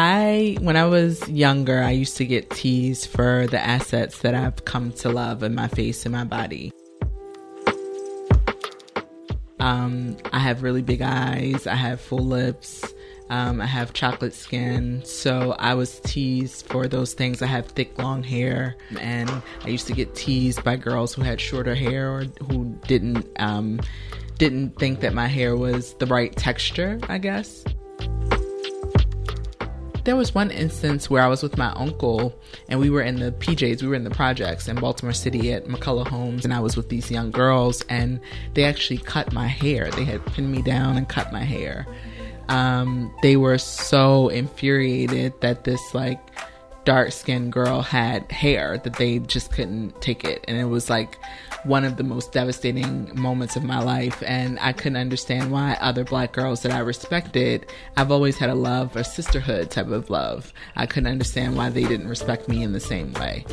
I, when I was younger, I used to get teased for the assets that I've come to love in my face and my body. Um, I have really big eyes. I have full lips. Um, I have chocolate skin. So I was teased for those things. I have thick, long hair. And I used to get teased by girls who had shorter hair or who didn't, um, didn't think that my hair was the right texture, I guess there was one instance where I was with my uncle and we were in the PJs, we were in the projects in Baltimore City at McCulloh Homes, and I was with these young girls and they actually cut my hair. They had pinned me down and cut my hair. Um, they were so infuriated that this like dark skinned girl had hair that they just couldn't take it. And it was like one of the most devastating moments of my life. And I couldn't understand why other black girls that I respected, I've always had a love, a sisterhood type of love. I couldn't understand why they didn't respect me in the same way.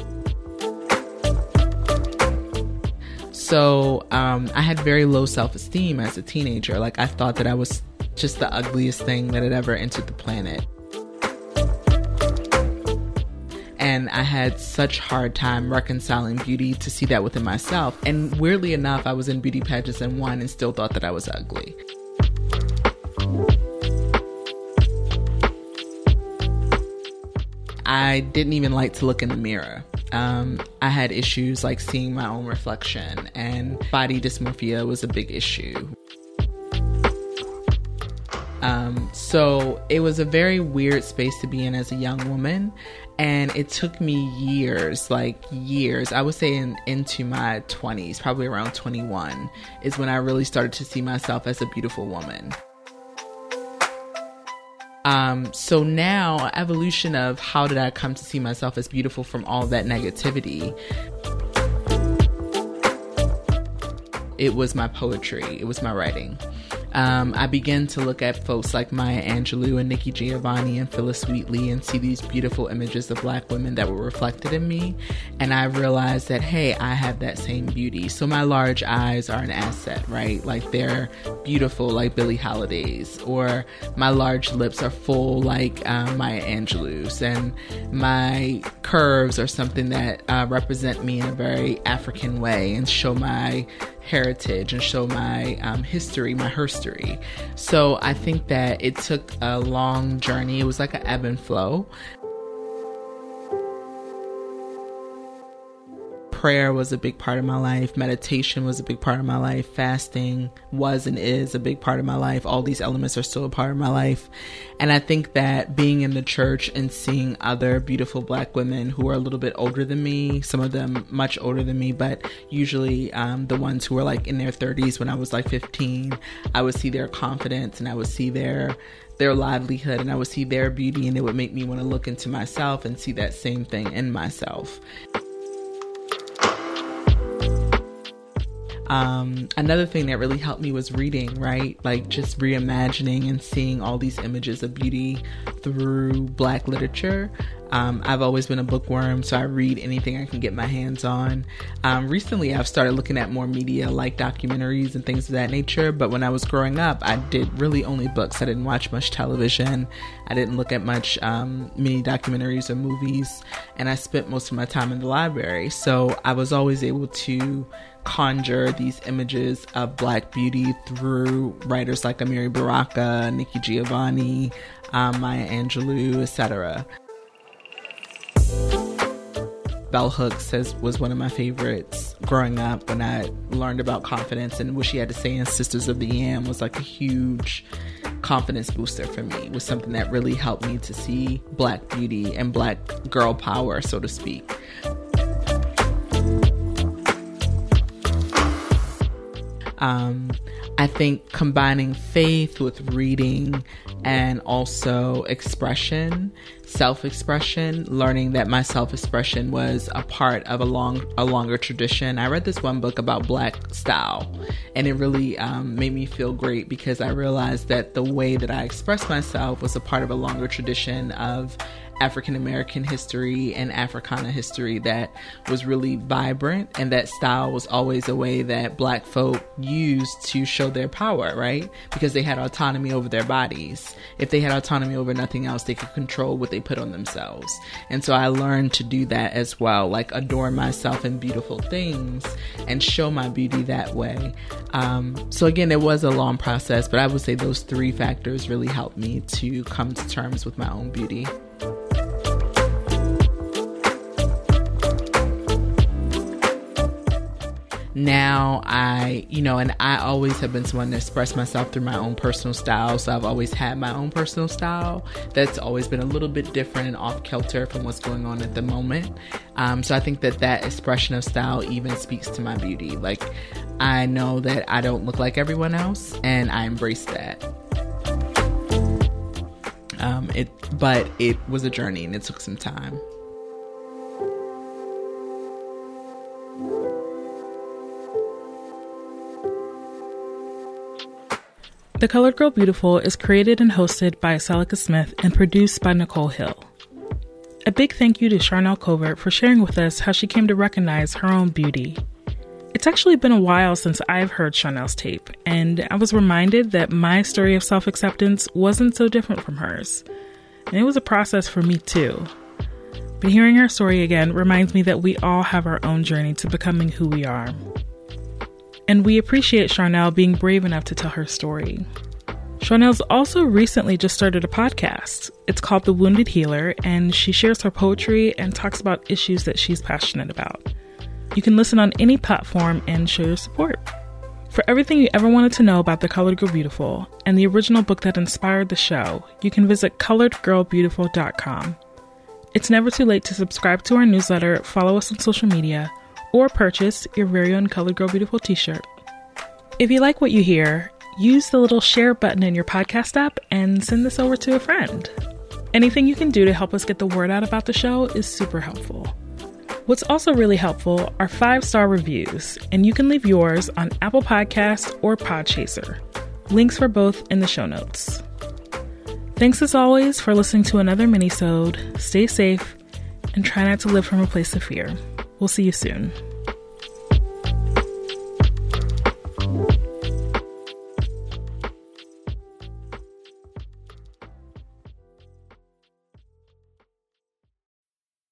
So um, I had very low self esteem as a teenager. Like I thought that I was just the ugliest thing that had ever entered the planet. And I had such hard time reconciling beauty to see that within myself. And weirdly enough, I was in beauty pageants and won and still thought that I was ugly. I didn't even like to look in the mirror. Um, I had issues like seeing my own reflection, and body dysmorphia was a big issue. Um, so it was a very weird space to be in as a young woman. And it took me years, like years, I would say in, into my 20s, probably around 21, is when I really started to see myself as a beautiful woman. Um, so now, evolution of how did I come to see myself as beautiful from all that negativity? It was my poetry, it was my writing um, I began to look at folks like Maya Angelou and Nikki Giovanni and Phillis Wheatley and see these beautiful images of black women that were reflected in me. And I realized that, hey, I have that same beauty. So my large eyes are an asset, right? Like they're beautiful, like Billie Holiday's, or my large lips are full, like um, Maya Angelou's, and my curves are something that uh, represent me in a very African way and show my heritage and show my um, history, my herstory. So I think that it took a long journey. It was like an ebb and flow. Prayer was a big part of my life. Meditation was a big part of my life. Fasting was and is a big part of my life. All these elements are still a part of my life. And I think that being in the church and seeing other beautiful black women who are a little bit older than me, some of them much older than me, but usually um, the ones who were like in their 30s when I was like 15, I would see their confidence and I would see their their livelihood and I would see their beauty and it would make me want to look into myself and see that same thing in myself. Um, another thing that really helped me was reading, right? Like just reimagining and seeing all these images of beauty through Black literature. Um, I've always been a bookworm, so I read anything I can get my hands on. Um, recently, I've started looking at more media like documentaries and things of that nature. But when I was growing up, I did really only books. I didn't watch much television. I didn't look at much um, mini documentaries or movies. And I spent most of my time in the library. So I was always able to conjure these images of black beauty through writers like Amiri Baraka, Nikki Giovanni, um, Maya Angelou, etc. Bell Hooks has, was one of my favorites growing up when I learned about confidence and what she had to say in Sisters of the Yam was like a huge confidence booster for me. It was something that really helped me to see black beauty and black girl power, so to speak. Um, I think combining faith with reading and also expression, self-expression, learning that my self-expression was a part of a long, a longer tradition. I read this one book about Black style, and it really um, made me feel great because I realized that the way that I expressed myself was a part of a longer tradition of African American history and Africana history that was really vibrant, and that style was always a way that black folk used to show their power, right? Because they had autonomy over their bodies. If they had autonomy over nothing else, they could control what they put on themselves. And so I learned to do that as well, like adorn myself in beautiful things and show my beauty that way. Um, so again, it was a long process, but I would say those three factors really helped me to come to terms with my own beauty. Now I, you know, and I always have been someone to express myself through my own personal style. So I've always had my own personal style that's always been a little bit different and off kilter from what's going on at the moment. Um, so I think that that expression of style even speaks to my beauty. Like I know that I don't look like everyone else, and I embrace that. Um, it, but it was a journey and it took some time. The Colored Girl Beautiful is created and hosted by Aseloka Smith and produced by Nichole Hill. A big thank you to Charnell Covert for sharing with us how she came to recognize her own beauty. It's actually been a while since I've heard Charnell's tape, and I was reminded that my story of self acceptance wasn't so different from hers. And it was a process for me too. But hearing her story again reminds me that we all have our own journey to becoming who we are. And we appreciate Charnell being brave enough to tell her story. Charnell's also recently just started a podcast. It's called The Wounded Healer, and she shares her poetry and talks about issues that she's passionate about. You can listen on any platform and show your support. For everything you ever wanted to know about The Colored Girl Beautiful and the original book that inspired the show, you can visit coloredgirlbeautiful.com. It's never too late to subscribe to our newsletter, follow us on social media, or purchase your very own Colored Girl Beautiful t shirt. If you like what you hear, use the little share button in your podcast app and send this over to a friend. Anything you can do to help us get the word out about the show is super helpful. What's also really helpful are five star reviews, and you can leave yours on Apple Podcasts or Podchaser. Links for both in the show notes. Thanks as always for listening to another minisode. Stay safe and try not to live from a place of fear. We'll see you soon.